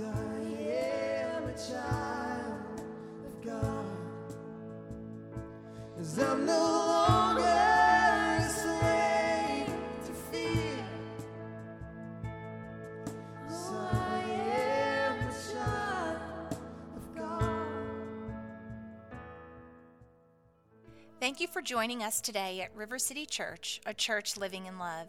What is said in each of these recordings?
I am a child of God. 'Cause I'm no longer to fear. 'Cause I am a child of God. Thank you for joining us today at River City Church, a church living in love.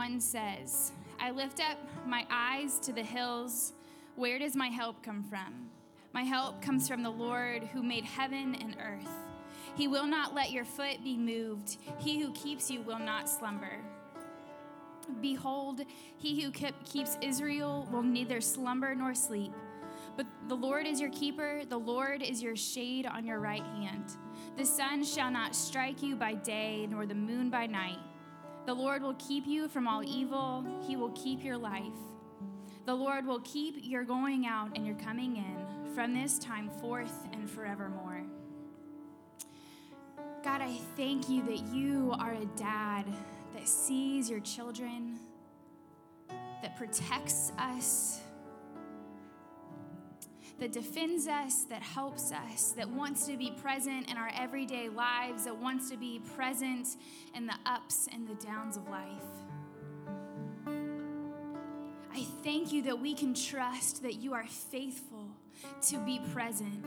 121 says, I lift up my eyes to the hills. Where does my help come from? My help comes from the Lord who made heaven and earth. He will not let your foot be moved. He who keeps you will not slumber. Behold, he who keep- keeps Israel will neither slumber nor sleep. But the Lord is your keeper, the Lord is your shade on your right hand. The sun shall not strike you by day, nor the moon by night. The Lord will keep you from all evil, he will keep your life. The Lord will keep your going out and your coming in from this time forth and forevermore. God, I thank you that you are a dad that sees your children, that protects us, that defends us, that helps us, that wants to be present in our everyday lives, that wants to be present in the ups and the downs of life. I thank you that we can trust that you are faithful to be present.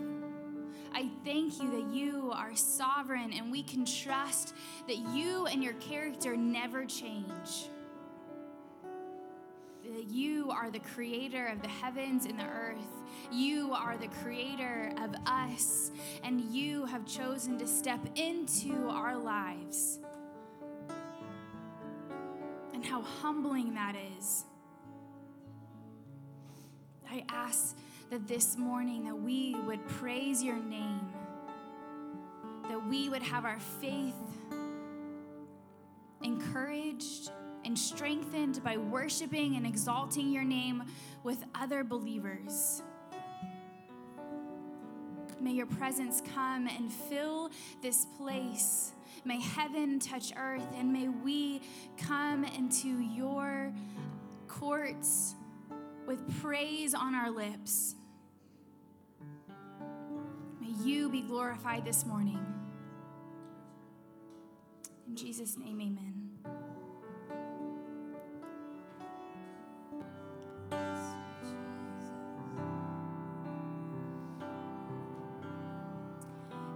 I thank you that you are sovereign and we can trust that you and your character never change. You are the creator of the heavens and the earth. You are the creator of us, and you have chosen to step into our lives. And how humbling that is. I ask that this morning that we would praise your name, that we would have our faith encouraged and strengthened by worshiping and exalting your name with other believers. May your presence come and fill this place. May heaven touch earth, and may we come into your courts with praise on our lips. May you be glorified this morning. In Jesus' name, amen.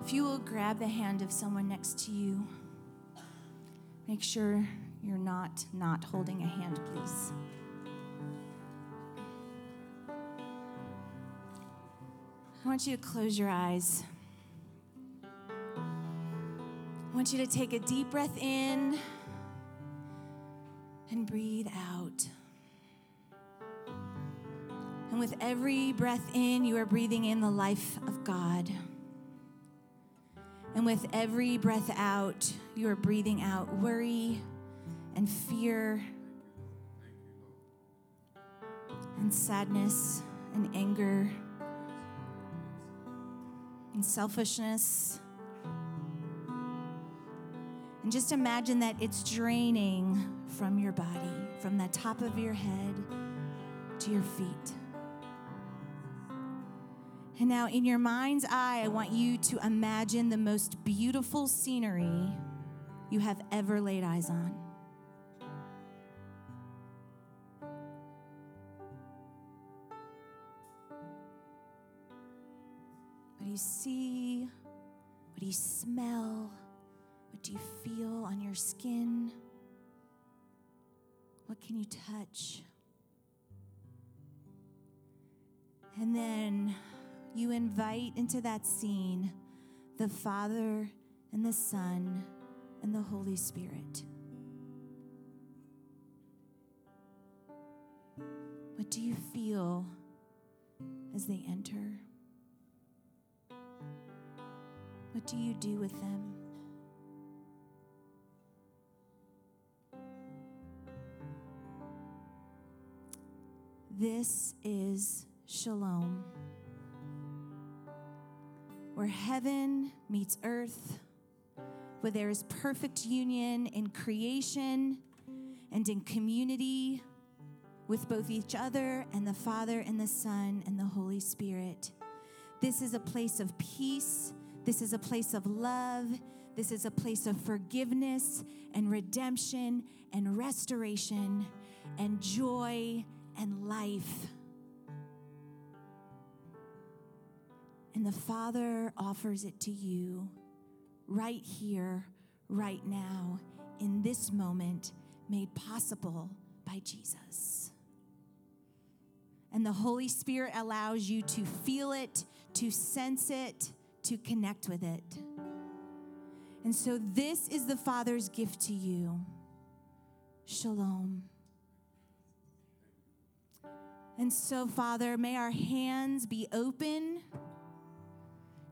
If you will grab the hand of someone next to you, make sure you're not not holding a hand, please. I want you to close your eyes. I want you to take a deep breath in and breathe out. And with every breath in, you are breathing in the life of God. And with every breath out, you are breathing out worry and fear and sadness and anger and selfishness And just imagine that it's draining from your body, from the top of your head to your feet. And now, in your mind's eye, I want you to imagine the most beautiful scenery you have ever laid eyes on. What do you see? What do you smell? What do you feel on your skin? What can you touch? And then you invite into that scene the Father and the Son and the Holy Spirit. What do you feel as they enter? What do you do with them? This is shalom, where heaven meets earth, where there is perfect union in creation and in community with both each other and the Father and the Son and the Holy Spirit. This is a place of peace. This is a place of love. This is a place of forgiveness and redemption and restoration and joy and life. And the Father offers it to you right here, right now, in this moment, made possible by Jesus. And the Holy Spirit allows you to feel it, to sense it, to connect with it. And so, this is the Father's gift to you Shalom. And so, Father, may our hands be open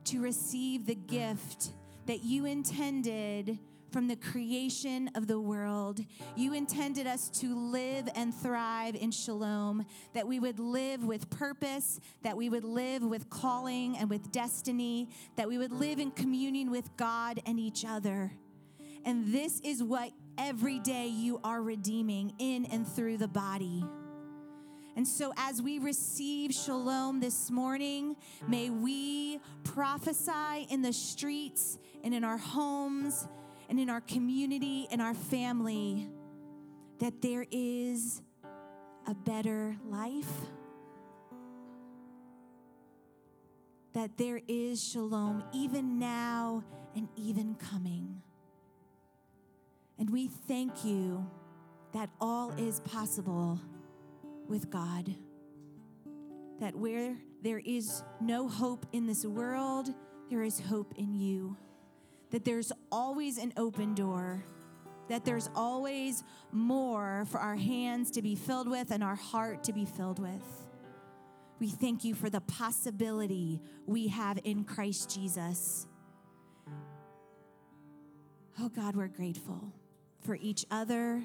to receive the gift that you intended from the creation of the world. You intended us to live and thrive in shalom, that we would live with purpose, that we would live with calling and with destiny, that we would live in communion with God and each other. And this is what every day you are redeeming in and through the body. And so, as we receive shalom this morning, may we prophesy in the streets and in our homes and in our community and our family that there is a better life, that there is shalom even now and even coming. And we thank you that all is possible with God. That where there is no hope in this world, there is hope in you. That there's always an open door. That there's always more for our hands to be filled with and our heart to be filled with. We thank you for the possibility we have in Christ Jesus. Oh God, we're grateful for each other,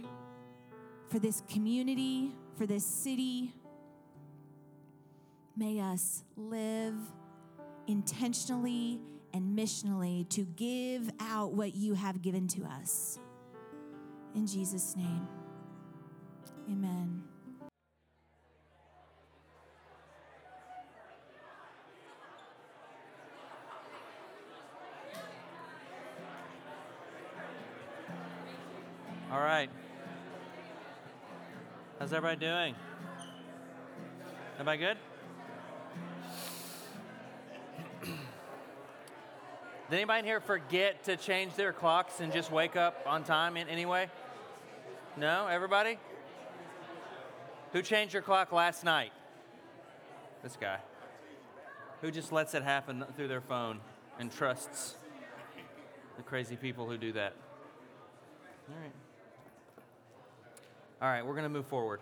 for this community, for this city. May us live intentionally and missionally to give out what you have given to us. In Jesus' name, amen. All right. How's everybody doing? Everybody good? Did anybody in here forget to change their clocks and just wake up on time in any way? No? Everybody? Who changed your clock last night? This guy. Who just lets it happen through their phone and trusts the crazy people who do that? All right. All right, we're going to move forward.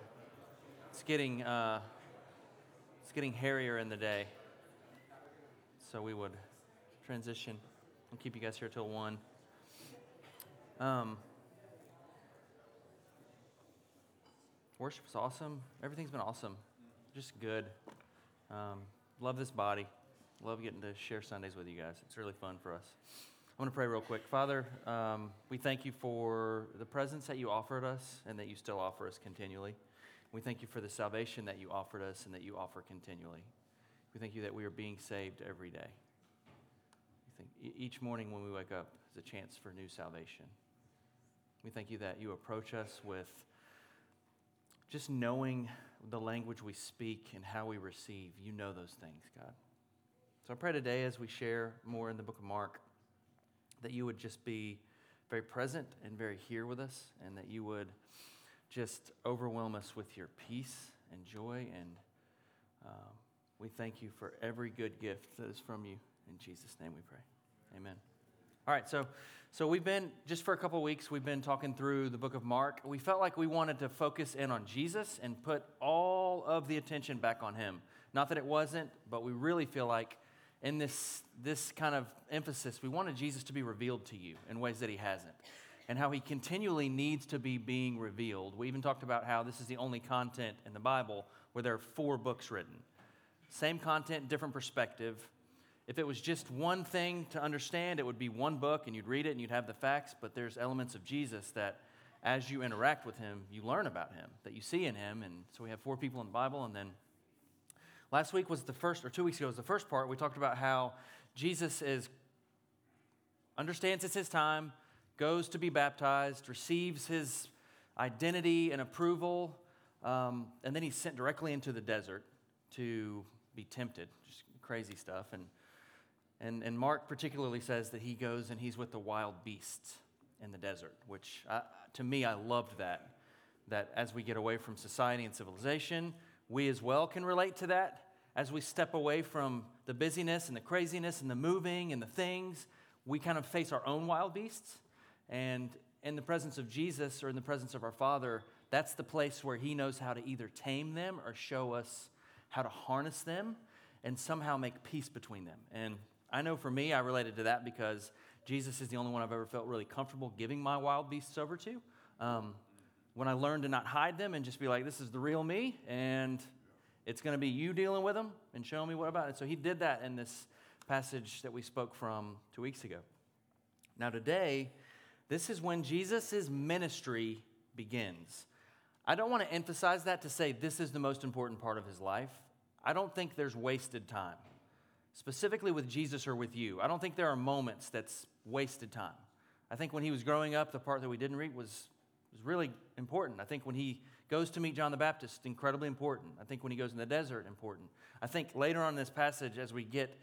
It's getting uh, it's getting hairier in the day, so we would transition and keep you guys here till one. Um, worship was awesome. Everything's been awesome. Just good. Um, love this body. Love getting to share Sundays with you guys. It's really fun for us. I'm going to pray real quick. Father, um, we thank you for the presence that you offered us and that you still offer us continually. We thank you for the salvation that you offered us and that you offer continually. We thank you that we are being saved every day. We think each morning when we wake up is a chance for new salvation. We thank you that you approach us with just knowing the language we speak and how we receive. You know those things, God. So I pray today as we share more in the book of Mark that you would just be very present and very here with us, and that you would just overwhelm us with your peace and joy. And um, we thank you for every good gift that is from you. In Jesus' name we pray. Amen. All right, so so we've been just for a couple weeks we've been talking through the book of Mark. We felt like we wanted to focus in on Jesus and put all of the attention back on him. Not that it wasn't, but we really feel like in this this kind of emphasis, we wanted Jesus to be revealed to you in ways that he hasn't. And how he continually needs to be being revealed. We even talked about how this is the only content in the Bible where there are four books written. Same content, different perspective, if it was just one thing to understand, it would be one book and you'd read it and you'd have the facts, but there's elements of Jesus that as you interact with him, you learn about him, that you see in him. And so we have four people in the Bible. And then last week was the first, or two weeks ago was the first part. We talked about how Jesus is understands it's his time, goes to be baptized, receives his identity and approval, um, and then he's sent directly into the desert to be tempted. Just crazy stuff. And and, and Mark particularly says that he goes and he's with the wild beasts in the desert, which I, to me, I loved that. That as we get away from society and civilization, we as well can relate to that. As we step away from the busyness and the craziness and the moving and the things, we kind of face our own wild beasts. And in the presence of Jesus or in the presence of our Father, that's the place where He knows how to either tame them or show us how to harness them and somehow make peace between them. And I know for me, I related to that because Jesus is the only one I've ever felt really comfortable giving my wild beasts over to. Um, when I learned to not hide them and just be like, this is the real me, and it's going to be you dealing with them and showing me what about it. So he did that in this passage that we spoke from two weeks ago. Now, today, this is when Jesus' ministry begins. I don't want to emphasize that to say this is the most important part of his life. I don't think there's wasted time specifically with Jesus or with you. I don't think there are moments that's wasted time. I think when he was growing up, the part that we didn't read was, was really important. I think when he goes to meet John the Baptist, incredibly important. I think when he goes in the desert, important. I think later on in this passage, as we get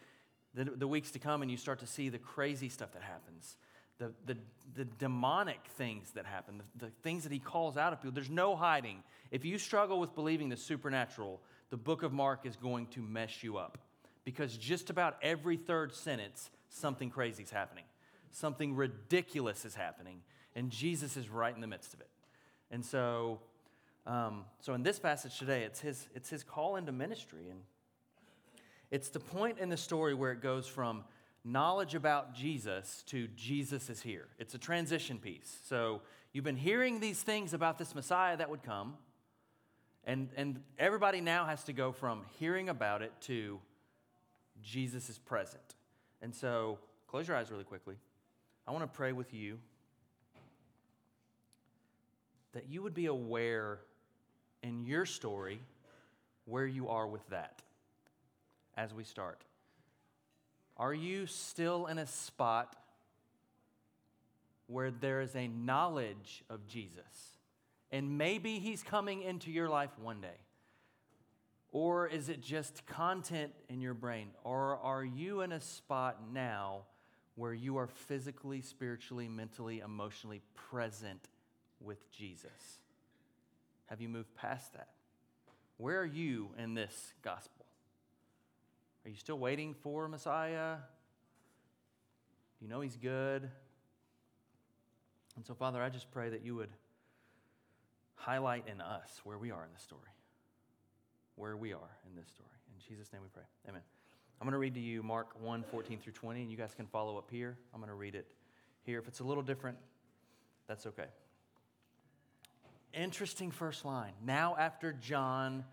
the, the weeks to come and you start to see the crazy stuff that happens, the, the, the demonic things that happen, the, the things that he calls out of people, there's no hiding. If you struggle with believing the supernatural, the book of Mark is going to mess you up because just about every third sentence, something crazy is happening. Something ridiculous is happening, and Jesus is right in the midst of it. And so, um, so in this passage today, it's his, it's his call into ministry. And it's the point in the story where it goes from knowledge about Jesus to Jesus is here. It's a transition piece. So you've been hearing these things about this Messiah that would come, and, and everybody now has to go from hearing about it to Jesus is present. And so, close your eyes really quickly. I want to pray with you that you would be aware in your story where you are with that as we start. Are you still in a spot where there is a knowledge of Jesus? And maybe he's coming into your life one day. Or is it just content in your brain? Or are you in a spot now where you are physically, spiritually, mentally, emotionally present with Jesus? Have you moved past that? Where are you in this gospel? Are you still waiting for Messiah? Do you know he's good? And so, Father, I just pray that you would highlight in us where we are in the story where we are in this story. In Jesus' name we pray. Amen. I'm going to read to you Mark 1 14 through 20, and you guys can follow up here. I'm going to read it here. If it's a little different, that's okay. Interesting first line. Now, after John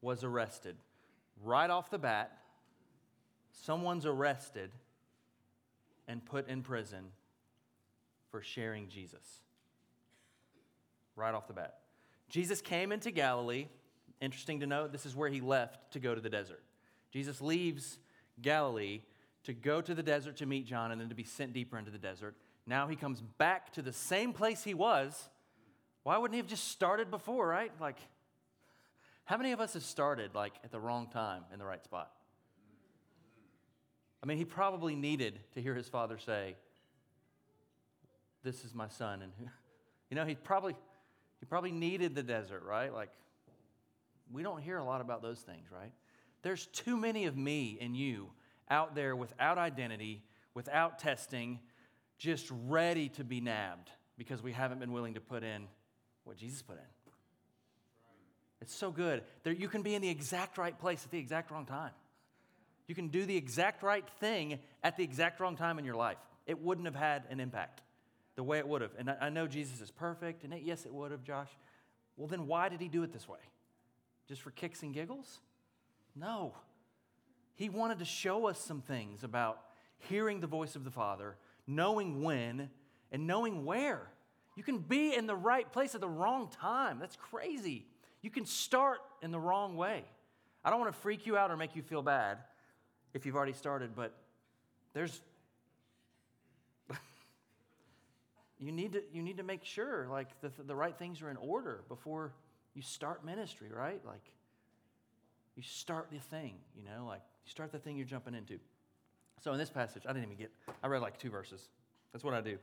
was arrested, right off the bat, someone's arrested, and put in prison for sharing Jesus. Right off the bat. Jesus came into Galilee. Interesting to note, this is where he left to go to the desert. Jesus leaves Galilee to go to the desert to meet John and then to be sent deeper into the desert. Now he comes back to the same place he was. Why wouldn't he have just started before, right? Like, how many of us have started like at the wrong time in the right spot? I mean, he probably needed to hear his father say, "This is my son," and you know, he probably he probably needed the desert, right? Like, we don't hear a lot about those things, right? There's too many of me and you out there without identity, without testing, just ready to be nabbed because we haven't been willing to put in what Jesus put in. It's so good. There, you can be in the exact right place at the exact wrong time. You can do the exact right thing at the exact wrong time in your life. It wouldn't have had an impact the way it would have. And I, I know Jesus is perfect, and it, yes, it would have, Josh. Well, then why did he do it this way? Just for kicks and giggles? No. He wanted to show us some things about hearing the voice of the Father, knowing when, and knowing where. You can be in the right place at the wrong time. That's crazy. You can start in the wrong way. I don't want to freak you out or make you feel bad if you've already started, but there's you need to you need to make sure like the, the right things are in order before you start ministry, right? Like you start the thing, you know, like you start the thing you're jumping into. So in this passage, I didn't even get I read like two verses. That's what I do.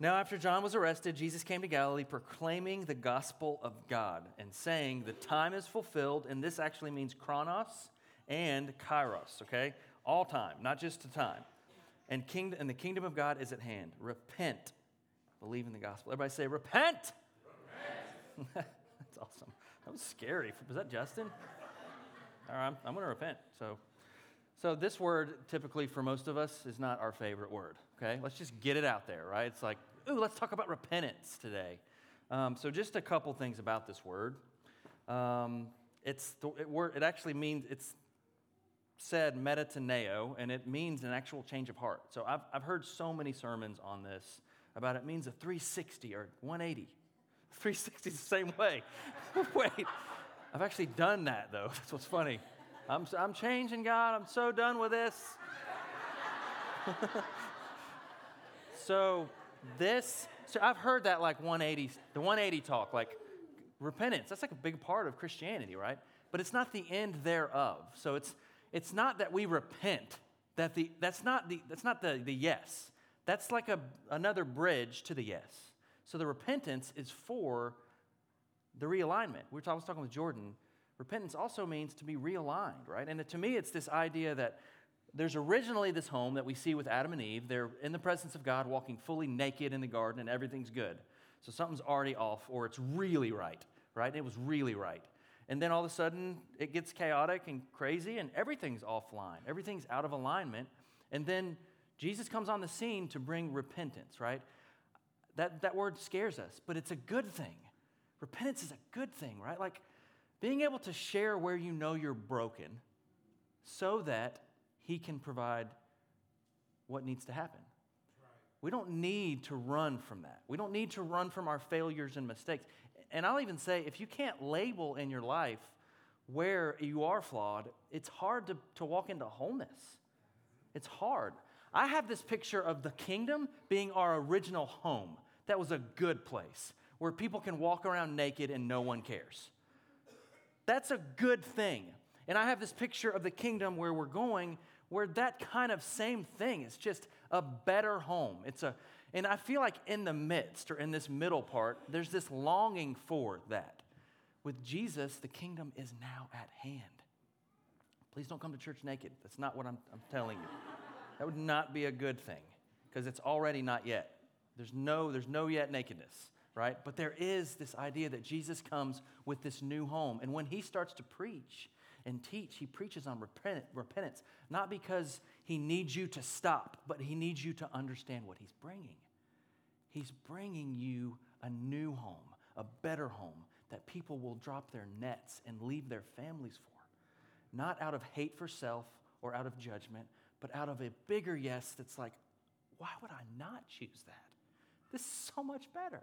Now, after John was arrested, Jesus came to Galilee proclaiming the gospel of God and saying, The time is fulfilled, and this actually means chronos and kairos, okay? All time, not just a time. And, king, and the kingdom of God is at hand. Repent. Believe in the gospel. Everybody say, Repent. Repent. That's awesome. That was scary. Was that Justin? All right, I'm, I'm going to repent. So, so this word, typically for most of us, is not our favorite word. Okay, let's just get it out there, right? It's like, ooh, let's talk about repentance today. Um, so, just a couple things about this word. Um, it's the, it, word, it actually means it's said metataneo, and it means an actual change of heart. So, I've, I've heard so many sermons on this about it means a 360 or 180. 360 is the same way. Wait, I've actually done that though. That's what's funny. I'm, I'm changing, God. I'm so done with this. so, this, so I've heard that like 180, the 180 talk, like repentance. That's like a big part of Christianity, right? But it's not the end thereof. So it's, it's not that we repent. That the, that's not, the, that's not the, the yes. That's like a, another bridge to the yes. So the repentance is for the realignment, which I was talking with Jordan. Repentance also means to be realigned, right? And to me, it's this idea that there's originally this home that we see with Adam and Eve. They're in the presence of God, walking fully naked in the garden, and everything's good. So something's already off, or it's really right, right? It was really right. And then all of a sudden, it gets chaotic and crazy, and everything's offline. Everything's out of alignment. And then Jesus comes on the scene to bring repentance, right? That, that word scares us, but it's a good thing. Repentance is a good thing, right? Like being able to share where you know you're broken so that He can provide what needs to happen. We don't need to run from that. We don't need to run from our failures and mistakes. And I'll even say if you can't label in your life where you are flawed, it's hard to, to walk into wholeness. It's hard. I have this picture of the kingdom being our original home. That was a good place where people can walk around naked and no one cares. That's a good thing. And I have this picture of the kingdom where we're going where that kind of same thing is just a better home. It's a and I feel like in the midst or in this middle part there's this longing for that. With Jesus, the kingdom is now at hand. Please don't come to church naked. That's not what I'm, I'm telling you. That would not be a good thing because it's already not yet. There's no, there's no yet nakedness, right? But there is this idea that Jesus comes with this new home. And when he starts to preach and teach, he preaches on repentance, not because he needs you to stop, but he needs you to understand what he's bringing. He's bringing you a new home, a better home that people will drop their nets and leave their families for. Not out of hate for self or out of judgment, but out of a bigger yes that's like, why would I not choose that? This is so much better.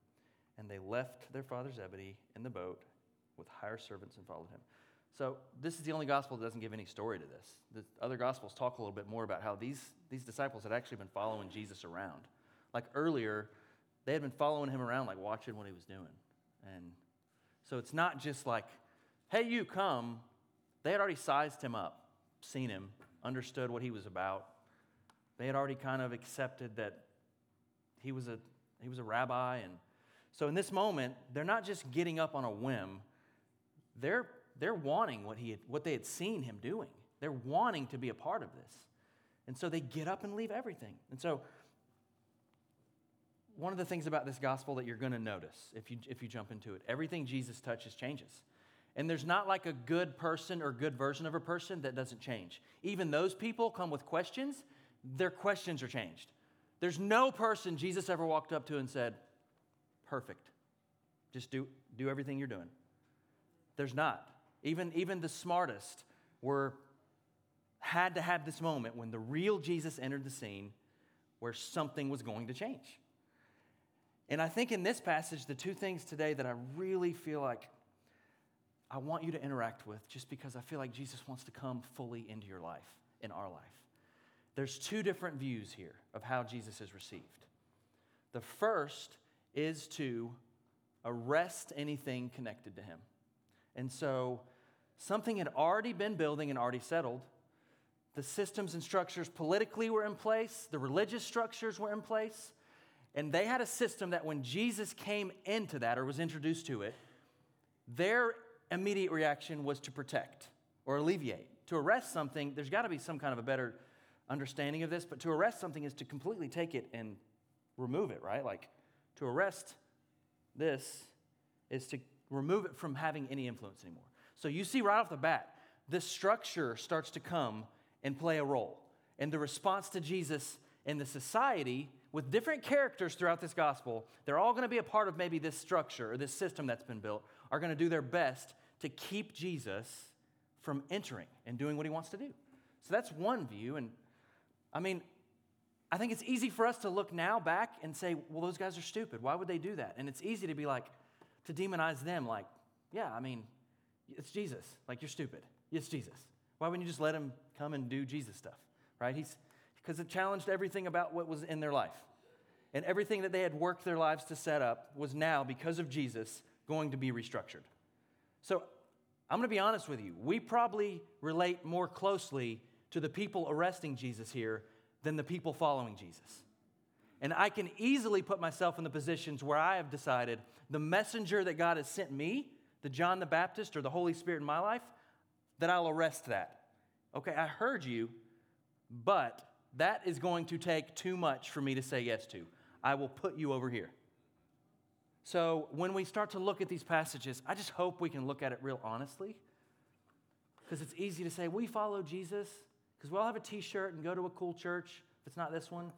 and they left their father Zebedee in the boat with hired servants and followed him. So, this is the only gospel that doesn't give any story to this. The other gospels talk a little bit more about how these, these disciples had actually been following Jesus around. Like earlier, they had been following him around, like watching what he was doing. And so it's not just like, hey, you come. They had already sized him up, seen him, understood what he was about. They had already kind of accepted that he was a, he was a rabbi. And so in this moment, they're not just getting up on a whim, they're they're wanting what, he had, what they had seen him doing. They're wanting to be a part of this. And so they get up and leave everything. And so, one of the things about this gospel that you're going to notice if you, if you jump into it, everything Jesus touches changes. And there's not like a good person or good version of a person that doesn't change. Even those people come with questions, their questions are changed. There's no person Jesus ever walked up to and said, Perfect. Just do, do everything you're doing. There's not. Even, even the smartest were had to have this moment when the real Jesus entered the scene where something was going to change. And I think in this passage, the two things today that I really feel like I want you to interact with, just because I feel like Jesus wants to come fully into your life, in our life. There's two different views here of how Jesus is received. The first is to arrest anything connected to him. And so something had already been building and already settled. The systems and structures politically were in place, the religious structures were in place, and they had a system that when Jesus came into that or was introduced to it, their immediate reaction was to protect or alleviate. To arrest something, there's got to be some kind of a better understanding of this, but to arrest something is to completely take it and remove it, right? Like to arrest this is to remove it from having any influence anymore. So you see right off the bat, this structure starts to come and play a role. And the response to Jesus in the society with different characters throughout this gospel, they're all going to be a part of maybe this structure or this system that's been built, are going to do their best to keep Jesus from entering and doing what he wants to do. So that's one view. And I mean, I think it's easy for us to look now back and say, well, those guys are stupid. Why would they do that? And it's easy to be like, to demonize them, like, yeah, I mean, it's Jesus. Like, you're stupid. It's Jesus. Why wouldn't you just let him come and do Jesus stuff, right? He's because it challenged everything about what was in their life. And everything that they had worked their lives to set up was now, because of Jesus, going to be restructured. So I'm going to be honest with you. We probably relate more closely to the people arresting Jesus here than the people following Jesus. And I can easily put myself in the positions where I have decided the messenger that God has sent me the John the Baptist or the Holy Spirit in my life, that I'll arrest that. Okay, I heard you, but that is going to take too much for me to say yes to. I will put you over here. So when we start to look at these passages, I just hope we can look at it real honestly. Because it's easy to say, we follow Jesus, because we all have a t shirt and go to a cool church, if it's not this one.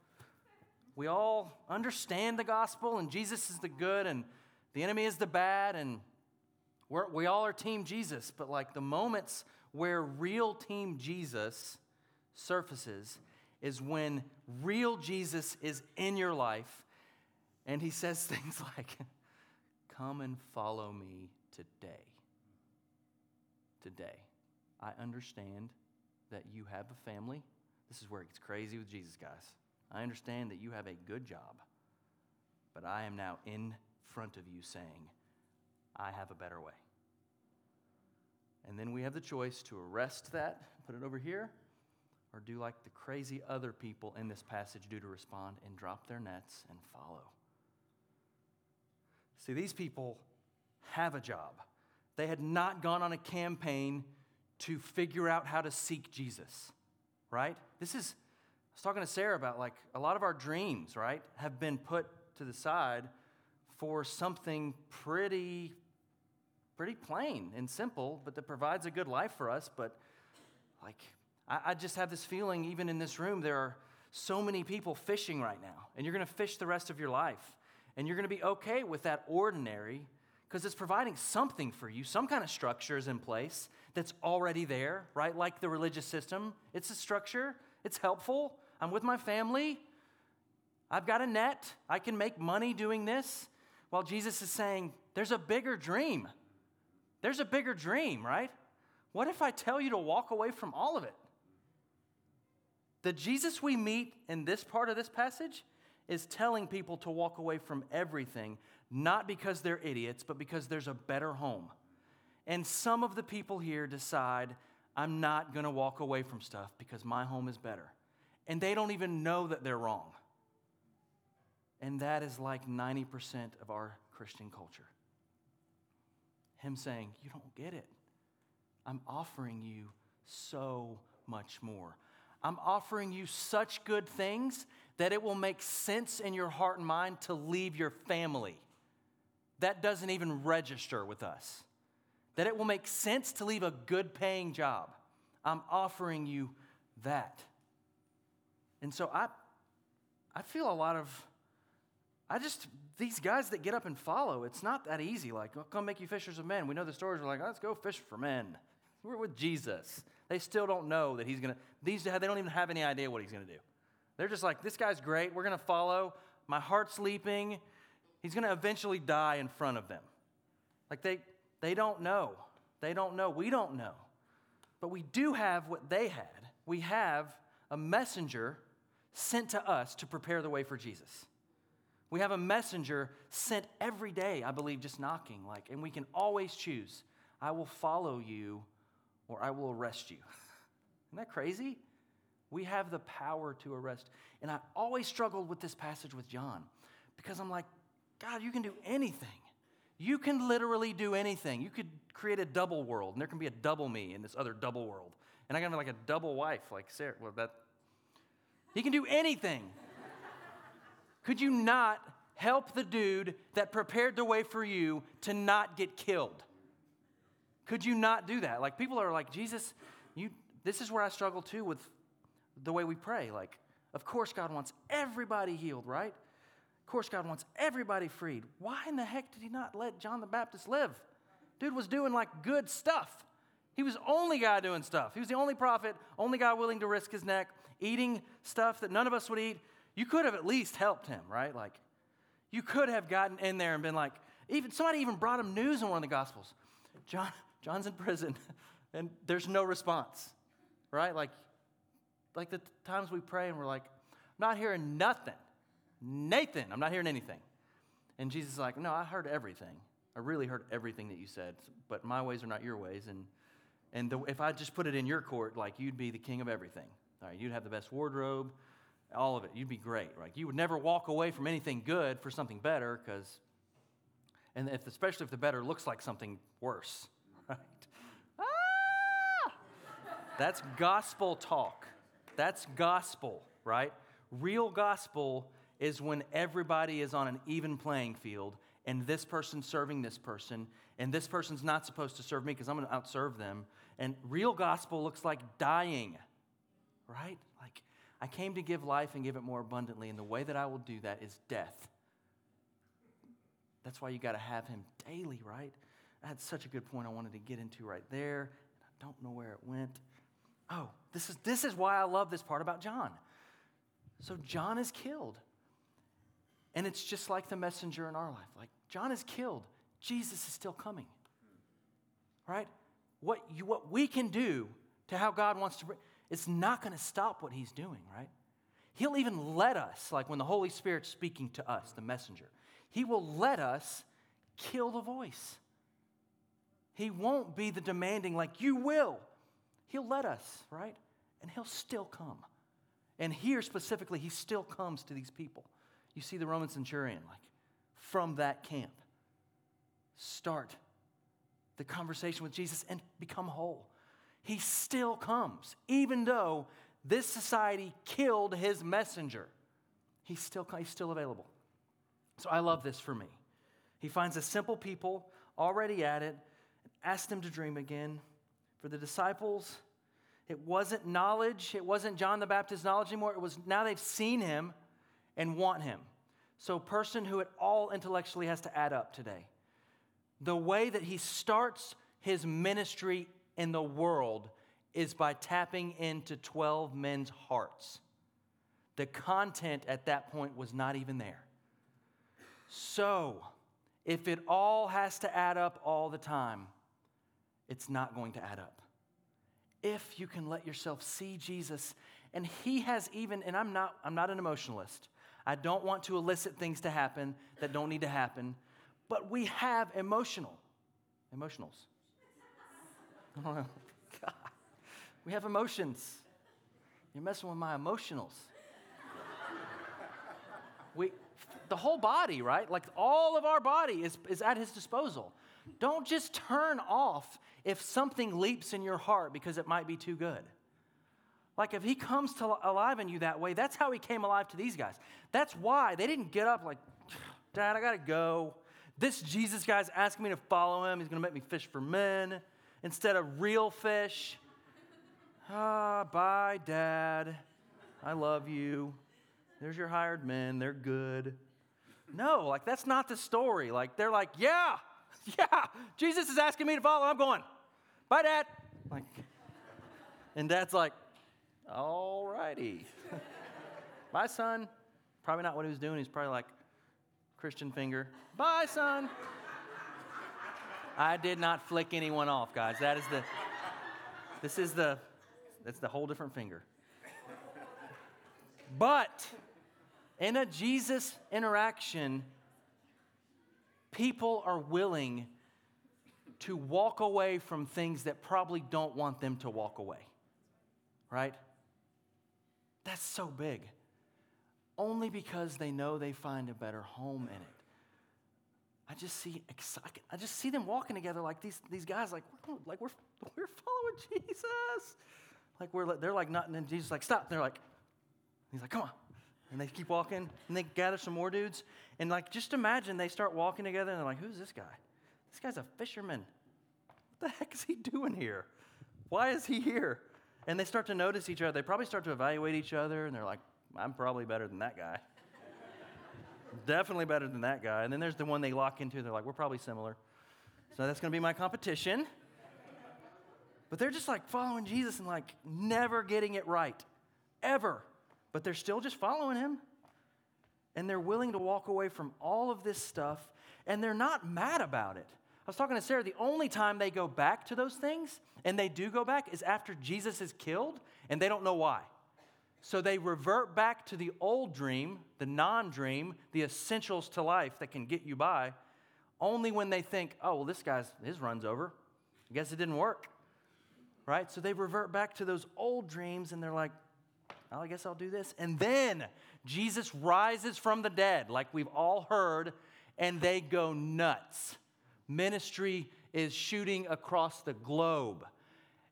We all understand the gospel, and Jesus is the good, and the enemy is the bad, and we're, we all are Team Jesus, but like the moments where real Team Jesus surfaces is when real Jesus is in your life and he says things like, Come and follow me today. Today. I understand that you have a family. This is where it gets crazy with Jesus, guys. I understand that you have a good job, but I am now in front of you saying, I have a better way. And then we have the choice to arrest that, put it over here, or do like the crazy other people in this passage do to respond and drop their nets and follow. See, these people have a job. They had not gone on a campaign to figure out how to seek Jesus, right? This is, I was talking to Sarah about like a lot of our dreams, right, have been put to the side for something pretty pretty plain and simple, but that provides a good life for us. But like I, I just have this feeling, even in this room, there are so many people fishing right now, and you're gonna fish the rest of your life. And you're gonna be okay with that ordinary because it's providing something for you. Some kind of structure is in place that's already there, right? Like the religious system. It's a structure, it's helpful. I'm with my family. I've got a net. I can make money doing this. While Jesus is saying, there's a bigger dream. There's a bigger dream, right? What if I tell you to walk away from all of it? The Jesus we meet in this part of this passage is telling people to walk away from everything, not because they're idiots, but because there's a better home. And some of the people here decide, I'm not going to walk away from stuff because my home is better. And they don't even know that they're wrong. And that is like 90% of our Christian culture. Him saying, You don't get it. I'm offering you so much more. I'm offering you such good things that it will make sense in your heart and mind to leave your family. That doesn't even register with us. That it will make sense to leave a good paying job. I'm offering you that. And so I, I feel a lot of, I just, these guys that get up and follow, it's not that easy. Like, oh, come make you fishers of men. We know the stories are like, let's go fish for men. We're with Jesus. They still don't know that he's going to, these, they don't even have any idea what he's going to do. They're just like, this guy's great. We're going to follow. My heart's leaping. He's going to eventually die in front of them. Like, they, they don't know. They don't know. We don't know. But we do have what they had. We have a messenger sent to us to prepare the way for Jesus. We have a messenger sent every day, I believe, just knocking, like, and we can always choose I will follow you or I will arrest you. Isn't that crazy? We have the power to arrest. And I always struggled with this passage with John because I'm like, God, you can do anything. You can literally do anything. You could create a double world, and there can be a double me in this other double world. And I can have like a double wife, like Sarah. Well, that he can do anything. Could you not help the dude that prepared the way for you to not get killed? Could you not do that? Like people are like, Jesus, you this is where I struggle too with the way we pray. Like, of course God wants everybody healed, right? Of course God wants everybody freed. Why in the heck did he not let John the Baptist live? Dude was doing like good stuff. He was only guy doing stuff. He was the only prophet, only guy willing to risk his neck, eating stuff that none of us would eat. You could have at least helped him, right? Like, you could have gotten in there and been like, even somebody even brought him news in one of the gospels. John, John's in prison, and there's no response, right? Like, like the times we pray and we're like, not hearing nothing. Nathan, I'm not hearing anything. And Jesus is like, No, I heard everything. I really heard everything that you said, but my ways are not your ways. And, and the, if I just put it in your court, like you'd be the king of everything. All right, you'd have the best wardrobe, all of it. You'd be great. Right? You would never walk away from anything good for something better, because, and if, especially if the better looks like something worse, right? Ah! That's gospel talk. That's gospel, right? Real gospel is when everybody is on an even playing field and this person's serving this person and this person's not supposed to serve me because I'm going to outserve them. And real gospel looks like dying, right? Like, I came to give life and give it more abundantly, and the way that I will do that is death. That's why you got to have him daily, right? That's such a good point I wanted to get into right there. I don't know where it went. Oh, this is, this is why I love this part about John. So, John is killed. And it's just like the messenger in our life. Like, John is killed, Jesus is still coming. Right? What, you, what we can do to how God wants to bring, it's not going to stop what he's doing, right? He'll even let us, like when the Holy Spirit's speaking to us, the messenger, he will let us kill the voice. He won't be the demanding, like, you will. He'll let us, right? And he'll still come. And here specifically, he still comes to these people. You see the Roman centurion, like, from that camp. Start the conversation with Jesus and become whole. He still comes, even though this society killed his messenger. He's still, he's still available. So I love this for me. He finds a simple people already at it, asked them to dream again. For the disciples, it wasn't knowledge, it wasn't John the Baptist's knowledge anymore. It was now they've seen him and want him. So, person who at all intellectually has to add up today. The way that he starts his ministry in the world is by tapping into 12 men's hearts. The content at that point was not even there. So, if it all has to add up all the time, it's not going to add up. If you can let yourself see Jesus, and he has even, and I'm not, I'm not an emotionalist. I don't want to elicit things to happen that don't need to happen, but we have emotional, emotionals. Know. Oh, God. We have emotions. You're messing with my emotionals. we, the whole body, right? Like all of our body is, is at his disposal. Don't just turn off if something leaps in your heart because it might be too good. Like if he comes to alive in you that way, that's how he came alive to these guys. That's why they didn't get up like, Dad, I gotta go. This Jesus guy's asking me to follow him. He's gonna make me fish for men instead of real fish. Ah, bye, Dad. I love you. There's your hired men. They're good. No, like that's not the story. Like they're like, yeah, yeah, Jesus is asking me to follow. I'm going. Bye, Dad. Like, and Dad's like, all righty. Bye, son. Probably not what he was doing. He's probably like, Christian finger. Bye, son. I did not flick anyone off, guys. That is the, this is the, that's the whole different finger. But in a Jesus interaction, people are willing to walk away from things that probably don't want them to walk away. Right? That's so big. Only because they know they find a better home in it. I just see I just see them walking together like these, these guys, like, like we're, we're following Jesus. Like we're they're like nothing, and Jesus like stop. And they're like, he's like, come on. And they keep walking and they gather some more dudes. And like just imagine they start walking together and they're like, who's this guy? This guy's a fisherman. What the heck is he doing here? Why is he here? And they start to notice each other. They probably start to evaluate each other and they're like, I'm probably better than that guy. Definitely better than that guy. And then there's the one they lock into. They're like, we're probably similar. So that's going to be my competition. But they're just like following Jesus and like never getting it right, ever. But they're still just following him. And they're willing to walk away from all of this stuff. And they're not mad about it. I was talking to Sarah, the only time they go back to those things, and they do go back, is after Jesus is killed, and they don't know why. So they revert back to the old dream, the non dream, the essentials to life that can get you by, only when they think, oh, well, this guy's, his run's over. I guess it didn't work. Right? So they revert back to those old dreams and they're like, well, I guess I'll do this. And then Jesus rises from the dead, like we've all heard, and they go nuts. Ministry is shooting across the globe,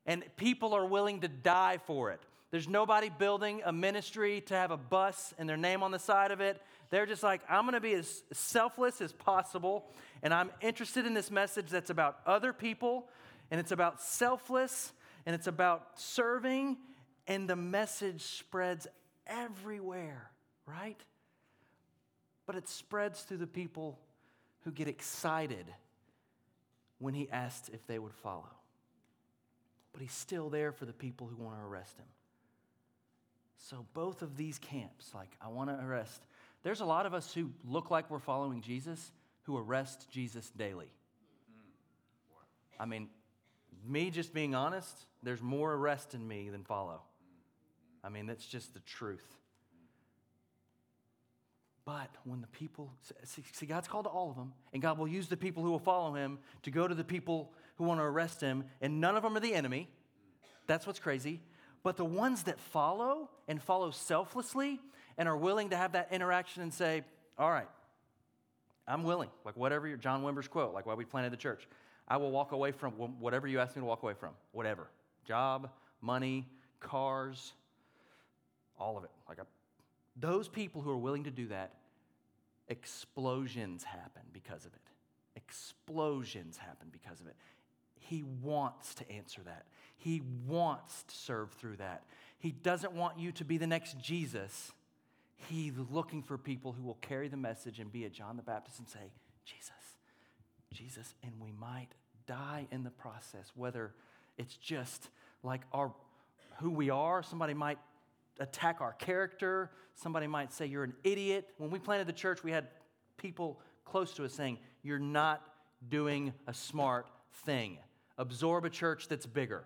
and people are willing to die for it. There's nobody building a ministry to have a bus and their name on the side of it. They're just like, I'm going to be as selfless as possible. And I'm interested in this message that's about other people and it's about selfless and it's about serving. And the message spreads everywhere, right? But it spreads through the people who get excited when he asked if they would follow. But he's still there for the people who want to arrest him. So, both of these camps, like, I want to arrest. There's a lot of us who look like we're following Jesus who arrest Jesus daily. I mean, me just being honest, there's more arrest in me than follow. I mean, that's just the truth. But when the people, see, God's called to all of them, and God will use the people who will follow him to go to the people who want to arrest him, and none of them are the enemy. That's what's crazy. But the ones that follow and follow selflessly and are willing to have that interaction and say, All right, I'm willing, like whatever your John Wimber's quote, like why we planted the church. I will walk away from whatever you ask me to walk away from, whatever job, money, cars, all of it. Like a, those people who are willing to do that, explosions happen because of it. Explosions happen because of it. He wants to answer that. He wants to serve through that. He doesn't want you to be the next Jesus. He's looking for people who will carry the message and be a John the Baptist and say, Jesus, Jesus, and we might die in the process, whether it's just like our who we are. Somebody might attack our character. Somebody might say you're an idiot. When we planted the church, we had people close to us saying, You're not doing a smart thing. Absorb a church that's bigger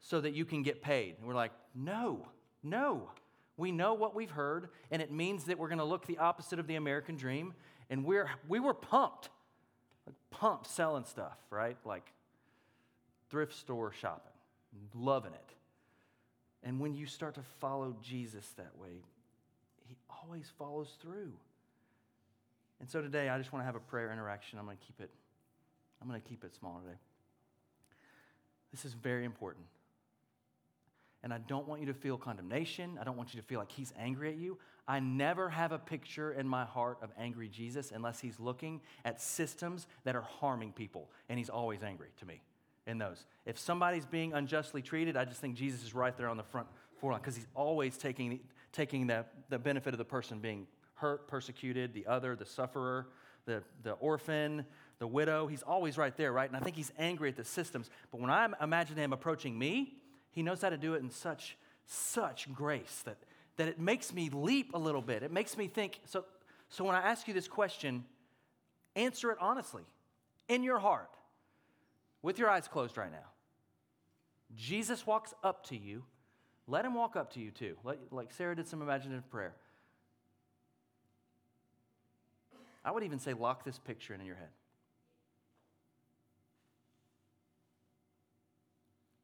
so that you can get paid. And we're like, No, no. We know what we've heard, and it means that we're going to look the opposite of the American dream. And we're, we were pumped, like pumped selling stuff, right? Like thrift store shopping, loving it. And when you start to follow Jesus that way, he always follows through. And so today I just want to have a prayer interaction. I'm going to keep it I'm going to keep it small today. This is very important. And I don't want you to feel condemnation. I don't want you to feel like he's angry at you. I never have a picture in my heart of angry Jesus unless he's looking at systems that are harming people. And he's always angry to me in those. If somebody's being unjustly treated, I just think Jesus is right there on the front foreline because he's always taking, taking the, the benefit of the person being hurt, persecuted, the other, the sufferer, the, the orphan, the widow. He's always right there, right? And I think he's angry at the systems. But when I imagine him approaching me, he knows how to do it in such, such grace that, that it makes me leap a little bit. It makes me think. So, so when I ask you this question, answer it honestly, in your heart, with your eyes closed right now. Jesus walks up to you. Let him walk up to you too. Like Sarah did some imaginative prayer. I would even say lock this picture in your head.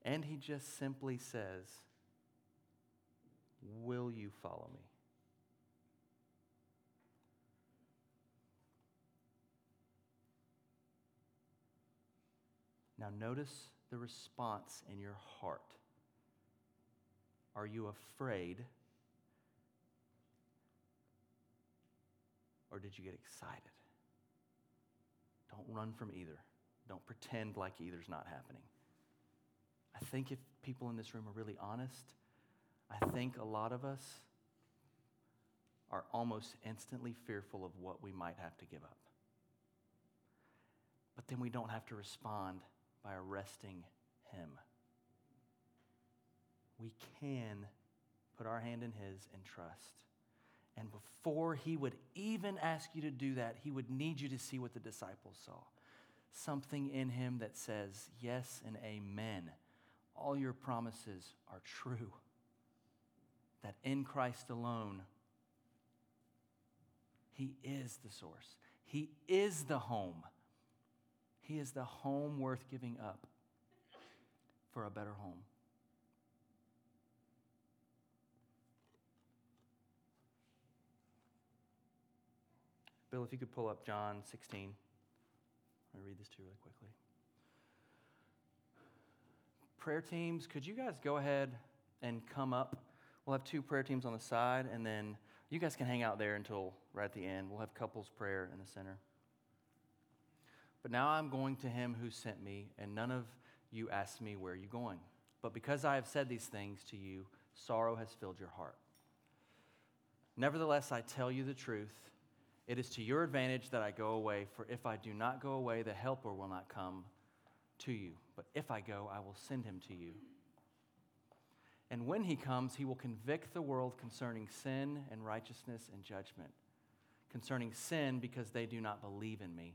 And he just simply says, Will you follow me? Now, notice the response in your heart. Are you afraid? Or did you get excited? Don't run from either. Don't pretend like either's not happening. I think if people in this room are really honest, I think a lot of us are almost instantly fearful of what we might have to give up. But then we don't have to respond by arresting him. We can put our hand in his and trust. And before he would even ask you to do that, he would need you to see what the disciples saw something in him that says, Yes and amen all your promises are true. That in Christ alone, He is the source, He is the home. He is the home worth giving up for a better home. Bill, if you could pull up John 16. Let me read this to you really quickly prayer teams, could you guys go ahead and come up? We'll have two prayer teams on the side, and then you guys can hang out there until right at the end. We'll have couples prayer in the center. But now I'm going to him who sent me, and none of you asked me, Where are you going? But because I have said these things to you, sorrow has filled your heart. Nevertheless, I tell you the truth. It is to your advantage that I go away, for if I do not go away, the Helper will not come to you. But if I go, I will send him to you. And when he comes, he will convict the world concerning sin and righteousness and judgment. Concerning sin, because they do not believe in me.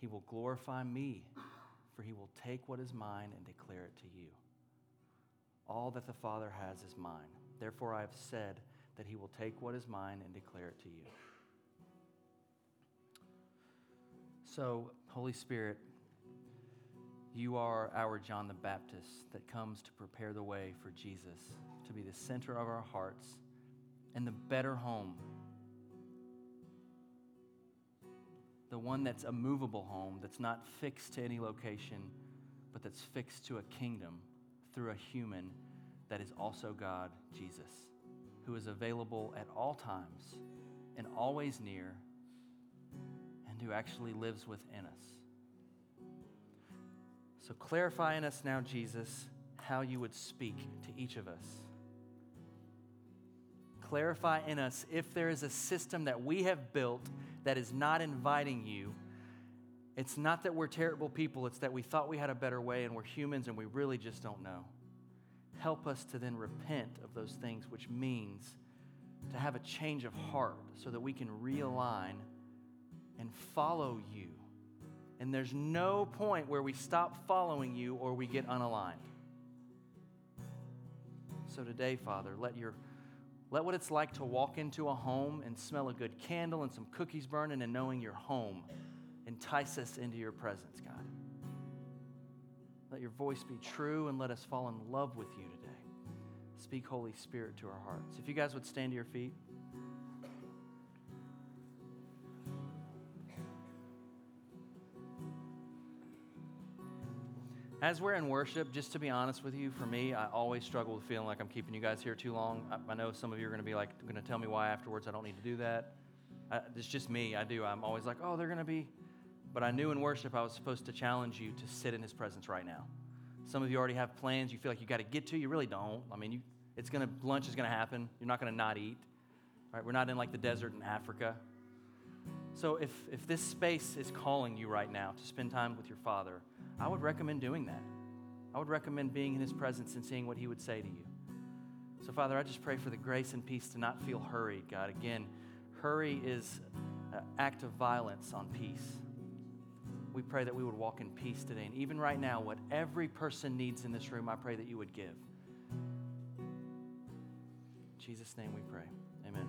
He will glorify me, for he will take what is mine and declare it to you. All that the Father has is mine. Therefore, I have said that he will take what is mine and declare it to you. So, Holy Spirit, you are our John the Baptist that comes to prepare the way for Jesus to be the center of our hearts and the better home. The one that's a movable home, that's not fixed to any location, but that's fixed to a kingdom through a human that is also God, Jesus, who is available at all times and always near, and who actually lives within us. So clarify in us now, Jesus, how you would speak to each of us. Clarify in us if there is a system that we have built that is not inviting you. It's not that we're terrible people, it's that we thought we had a better way and we're humans and we really just don't know. Help us to then repent of those things, which means to have a change of heart so that we can realign and follow you. And there's no point where we stop following you or we get unaligned. So today, Father, let your let what it's like to walk into a home and smell a good candle and some cookies burning and knowing you're home entice us into your presence, God. Let your voice be true and let us fall in love with you today. Speak, Holy Spirit, to our hearts. If you guys would stand to your feet. As we're in worship, just to be honest with you, for me, I always struggle with feeling like I'm keeping you guys here too long. I, I know some of you are going to be like, going to tell me why afterwards I don't need to do that. I, it's just me. I do. I'm always like, oh, they're going to be. But I knew in worship I was supposed to challenge you to sit in His presence right now. Some of you already have plans you feel like you got to get to. You really don't. I mean, you, it's going to lunch is going to happen. You're not going to not eat. Right? We're not in like the desert in Africa. So if if this space is calling you right now to spend time with your Father, I would recommend doing that. I would recommend being in His presence and seeing what He would say to you. So, Father, I just pray for the grace and peace to not feel hurried, God. Again, hurry is an act of violence on peace. We pray that we would walk in peace today. And even right now, what every person needs in this room, I pray that you would give. In Jesus' name we pray. Amen.